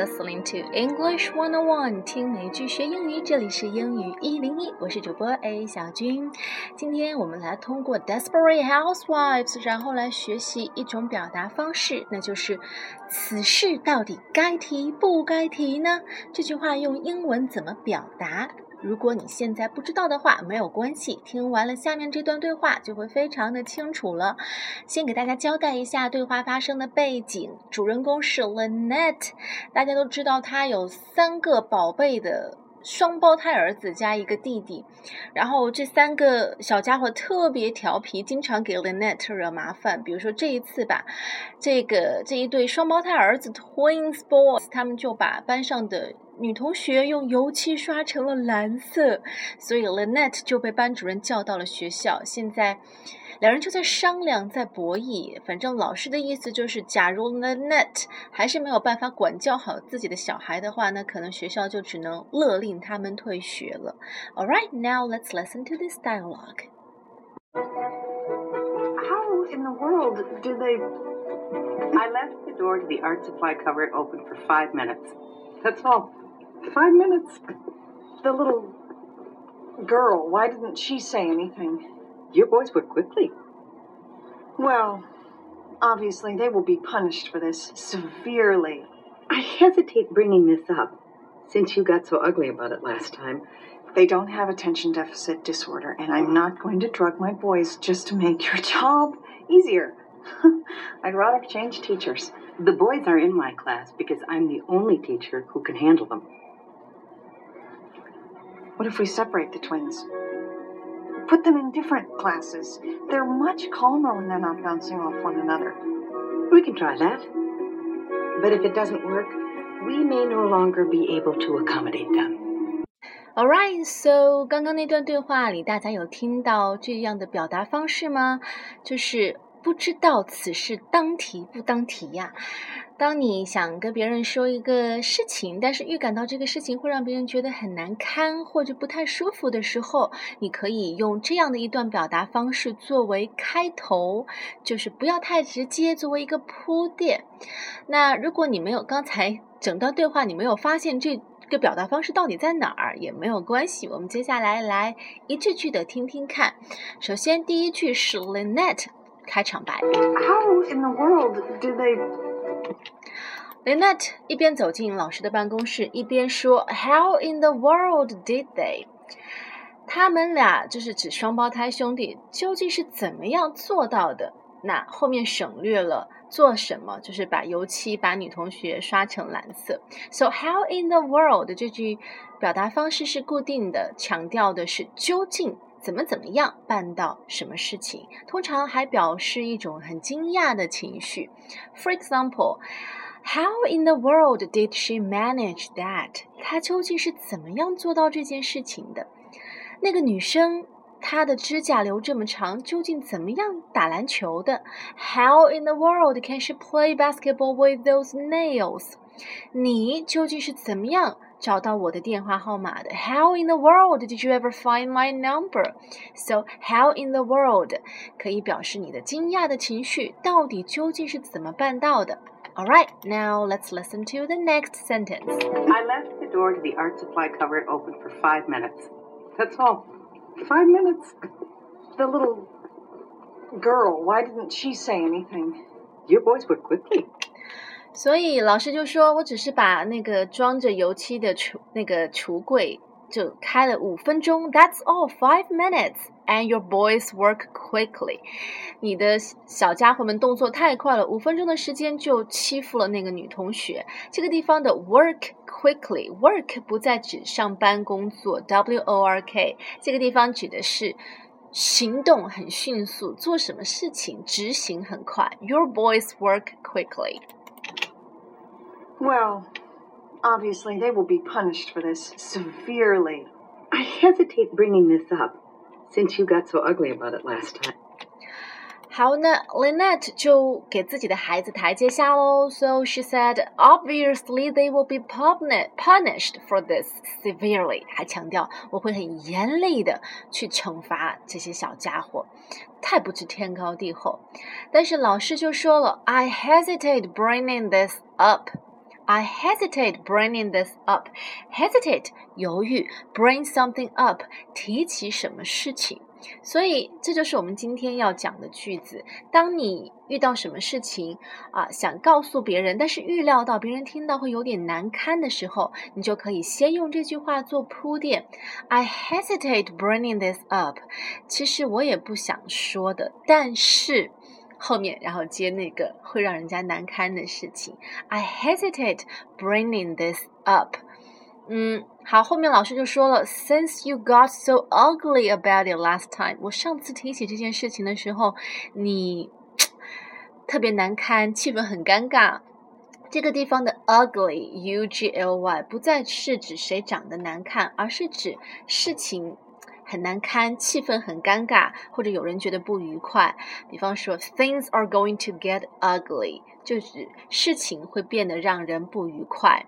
listening to English One on One，听美剧学英语。这里是英语一零一，我是主播 A 小军。今天我们来通过 Desperate Housewives，然后来学习一种表达方式，那就是此事到底该提不该提呢？这句话用英文怎么表达？如果你现在不知道的话，没有关系，听完了下面这段对话就会非常的清楚了。先给大家交代一下对话发生的背景，主人公是 Lynette，大家都知道她有三个宝贝的。双胞胎儿子加一个弟弟，然后这三个小家伙特别调皮，经常给 Lynette 惹麻烦。比如说这一次吧，这个这一对双胞胎儿子 Twins Boys，他们就把班上的女同学用油漆刷成了蓝色，所以 Lynette 就被班主任叫到了学校。现在。两人就在商量，在博弈。反正老师的意思就是，假如 Lynette 还是没有办法管教好自己的小孩的话，那可能学校就只能勒令他们退学了。All right, now let's listen to this dialogue. How in the world do they? I left the door to the art supply cupboard open for five minutes. That's all. Five minutes. The little girl. Why didn't she say anything? Your boys work quickly. Well, obviously they will be punished for this severely. I hesitate bringing this up, since you got so ugly about it last time. They don't have attention deficit disorder, and I'm not going to drug my boys just to make your job easier. I'd rather change teachers. The boys are in my class because I'm the only teacher who can handle them. What if we separate the twins? Put them in different classes. They're much calmer when they're not bouncing off one another. We can try that. But if it doesn't work, we may no longer be able to accommodate them. Alright, so 刚刚那段对话里，大家有听到这样的表达方式吗？就是 不知道此事当提不当提呀。当你想跟别人说一个事情，但是预感到这个事情会让别人觉得很难堪或者不太舒服的时候，你可以用这样的一段表达方式作为开头，就是不要太直接，作为一个铺垫。那如果你没有刚才整段对话，你没有发现这个表达方式到底在哪儿，也没有关系。我们接下来来一句句的听听看。首先，第一句是 Lynette 开场白。How in the world do they? Lynette 一边走进老师的办公室，一边说：“How in the world did they？” 他们俩就是指双胞胎兄弟，究竟是怎么样做到的？那后面省略了做什么，就是把油漆把女同学刷成蓝色。So how in the world 这句表达方式是固定的，强调的是究竟怎么怎么样办到什么事情，通常还表示一种很惊讶的情绪。For example。How in the world did she manage that？她究竟是怎么样做到这件事情的？那个女生，她的指甲留这么长，究竟怎么样打篮球的？How in the world can she play basketball with those nails？你究竟是怎么样找到我的电话号码的？How in the world did you ever find my number？So how in the world 可以表示你的惊讶的情绪到底究竟是怎么办到的？Alright, now let's listen to the next sentence. I left the door to the art supply cupboard open for five minutes. That's all. Five minutes? The little girl, why didn't she say anything? Your boys work quickly. 所以老师就说，我只是把那个装着油漆的橱那个橱柜就开了五分钟，That's all, five minutes, and your boys work quickly。你的小家伙们动作太快了，五分钟的时间就欺负了那个女同学。这个地方的 work quickly，work 不再指上班工作，W O R K，这个地方指的是行动很迅速，做什么事情执行很快。Your boys work quickly. Well. Obviously, they will be punished for this severely. I hesitate bringing this up, since you got so ugly about it last time. 好，那 Lynette 就给自己的孩子台阶下喽。So she said, obviously they will be punished for this severely。还强调我会很严厉的去惩罚这些小家伙，太不知天高地厚。但是老师就说了，I hesitate bringing this up。 I hesitate bringing this up. Hesitate 犹豫，bring something up 提起什么事情。所以这就是我们今天要讲的句子。当你遇到什么事情啊，想告诉别人，但是预料到别人听到会有点难堪的时候，你就可以先用这句话做铺垫。I hesitate bringing this up。其实我也不想说的，但是后面然后接那个会让人家难堪的事情。I hesitate bringing this up。嗯，好，后面老师就说了，Since you got so ugly about it last time，我上次提起这件事情的时候，你特别难堪，气氛很尴尬。这个地方的 ugly，u g l y，不再是指谁长得难看，而是指事情很难堪，气氛很尴尬，或者有人觉得不愉快。比方说，things are going to get ugly，就指事情会变得让人不愉快。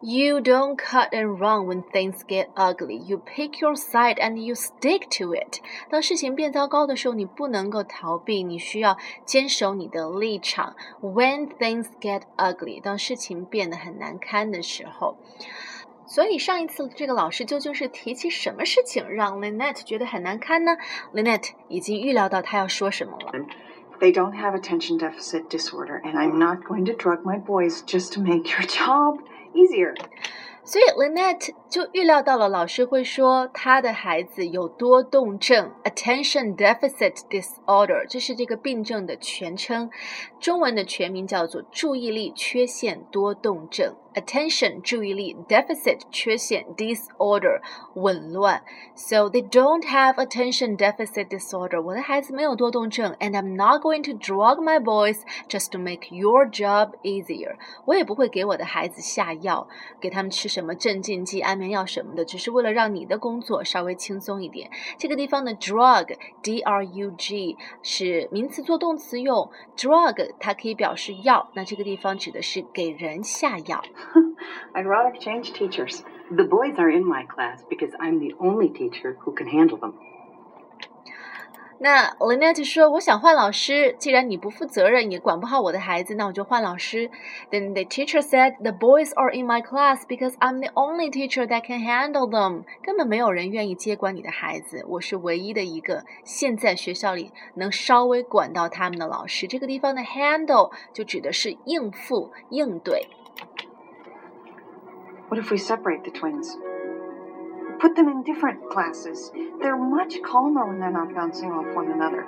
You don't cut and run when things get ugly. You pick your side and you stick to it. 当事情变糟糕的时候，你不能够逃避，你需要坚守你的立场。When things get ugly，当事情变得很难堪的时候。所以上一次这个老师究竟是提起什么事情让 Lynette 觉得很难堪呢？Lynette 已经预料到他要说什么了。They don't have attention deficit disorder, and I'm not going to drug my boys just to make your job easier. 所以 Lynette 就预料到了老师会说他的孩子有多动症 （attention deficit disorder），这是这个病症的全称，中文的全名叫做注意力缺陷多动症。attention 注意力 deficit 缺陷 disorder 紊乱。So they don't have attention deficit disorder。我的孩子没有多动症，and I'm not going to drug my boys just to make your job easier。我也不会给我的孩子下药，给他们吃什么镇静剂、安眠药什么的，只是为了让你的工作稍微轻松一点。这个地方的 drug d r u g 是名词做动词用，drug 它可以表示药，那这个地方指的是给人下药。 I'd rather change teachers. The boys are in my class because I'm the only teacher who can handle them. 那 Lynette 说：“我想换老师。既然你不负责任，也管不好我的孩子，那我就换老师。” Then the teacher said, "The boys are in my class because I'm the only teacher that can handle them." 根本没有人愿意接管你的孩子，我是唯一的一个现在学校里能稍微管到他们的老师。这个地方的 handle 就指的是应付、应对。 What if we separate the twins? Put them in different classes. They're much calmer when they're not bouncing off one another.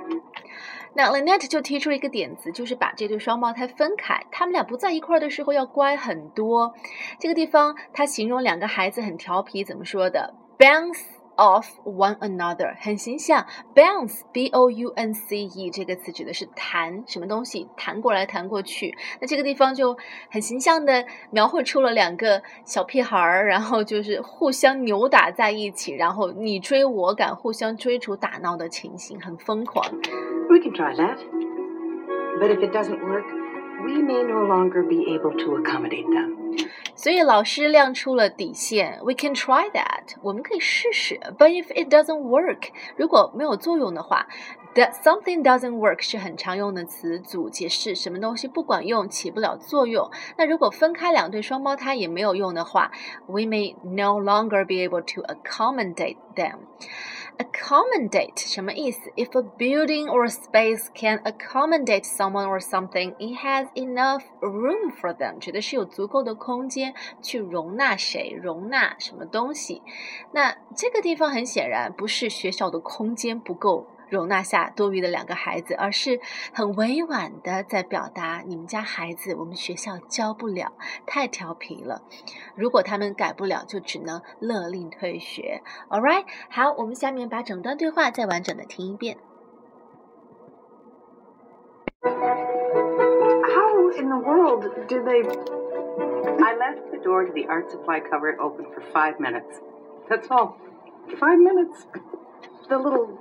那 Lynette 就提出一个点子，就是把这对双胞胎分开，他们俩不在一块儿的时候要乖很多。这个地方他形容两个孩子很调皮，怎么说的？Bounce Of one another 很形象，bounce b o u n c e 这个词指的是弹什么东西，弹过来弹过去。那这个地方就很形象的描绘出了两个小屁孩儿，然后就是互相扭打在一起，然后你追我赶，互相追逐打闹的情形，很疯狂。We can try that, but if it doesn't work, we may no longer be able to accommodate them. 所以老师亮出了底线，We can try that，我们可以试试。But if it doesn't work，如果没有作用的话，that something doesn't work 是很常用的词组，解释什么东西不管用，起不了作用。那如果分开两对双胞胎也没有用的话，We may no longer be able to accommodate them。Accommodate 什么意思？If a building or a space can accommodate someone or something, it has enough room for them，指的是有足够的空间去容纳谁，容纳什么东西。那这个地方很显然不是学校的空间不够。容纳下多余的两个孩子，而是很委婉的在表达你们家孩子我们学校教不了，太调皮了。如果他们改不了，就只能勒令退学。All right，好，我们下面把整段对话再完整的听一遍。How in the world did they? I left the door to the art supply cupboard open for five minutes. That's all. Five minutes. The little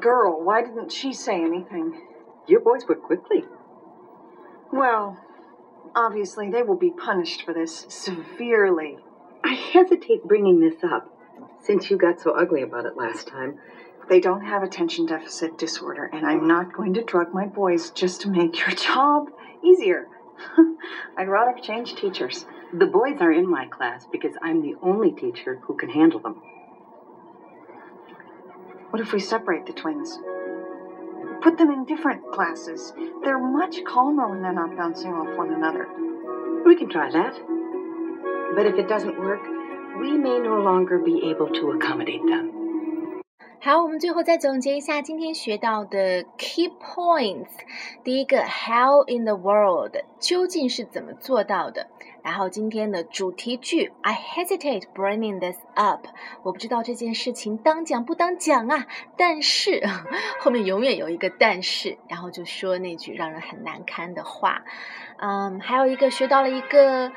girl, why didn't she say anything? Your boys were quickly. Well, obviously they will be punished for this severely. I hesitate bringing this up, since you got so ugly about it last time. They don't have attention deficit disorder, and I'm not going to drug my boys just to make your job easier. I'd rather change teachers. The boys are in my class because I'm the only teacher who can handle them. What if we separate the twins? Put them in different classes. They're much calmer when they're not bouncing off one another. We can try that. But if it doesn't work, we may no longer be able to accommodate them. 好，我们最后再总结一下今天学到的 key points。第一个，How in the world 究竟是怎么做到的？然后今天的主题句，I hesitate bringing this up。我不知道这件事情当讲不当讲啊，但是后面永远有一个但是，然后就说那句让人很难堪的话。嗯，还有一个学到了一个。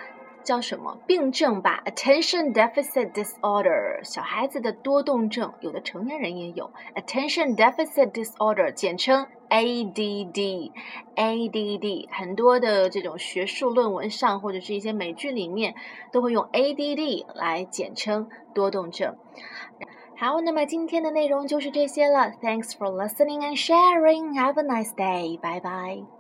叫什么病症吧？Attention deficit disorder，小孩子的多动症，有的成年人也有。Attention deficit disorder，简称 ADD。ADD 很多的这种学术论文上或者是一些美剧里面都会用 ADD 来简称多动症。好，那么今天的内容就是这些了。Thanks for listening and sharing. Have a nice day. Bye bye.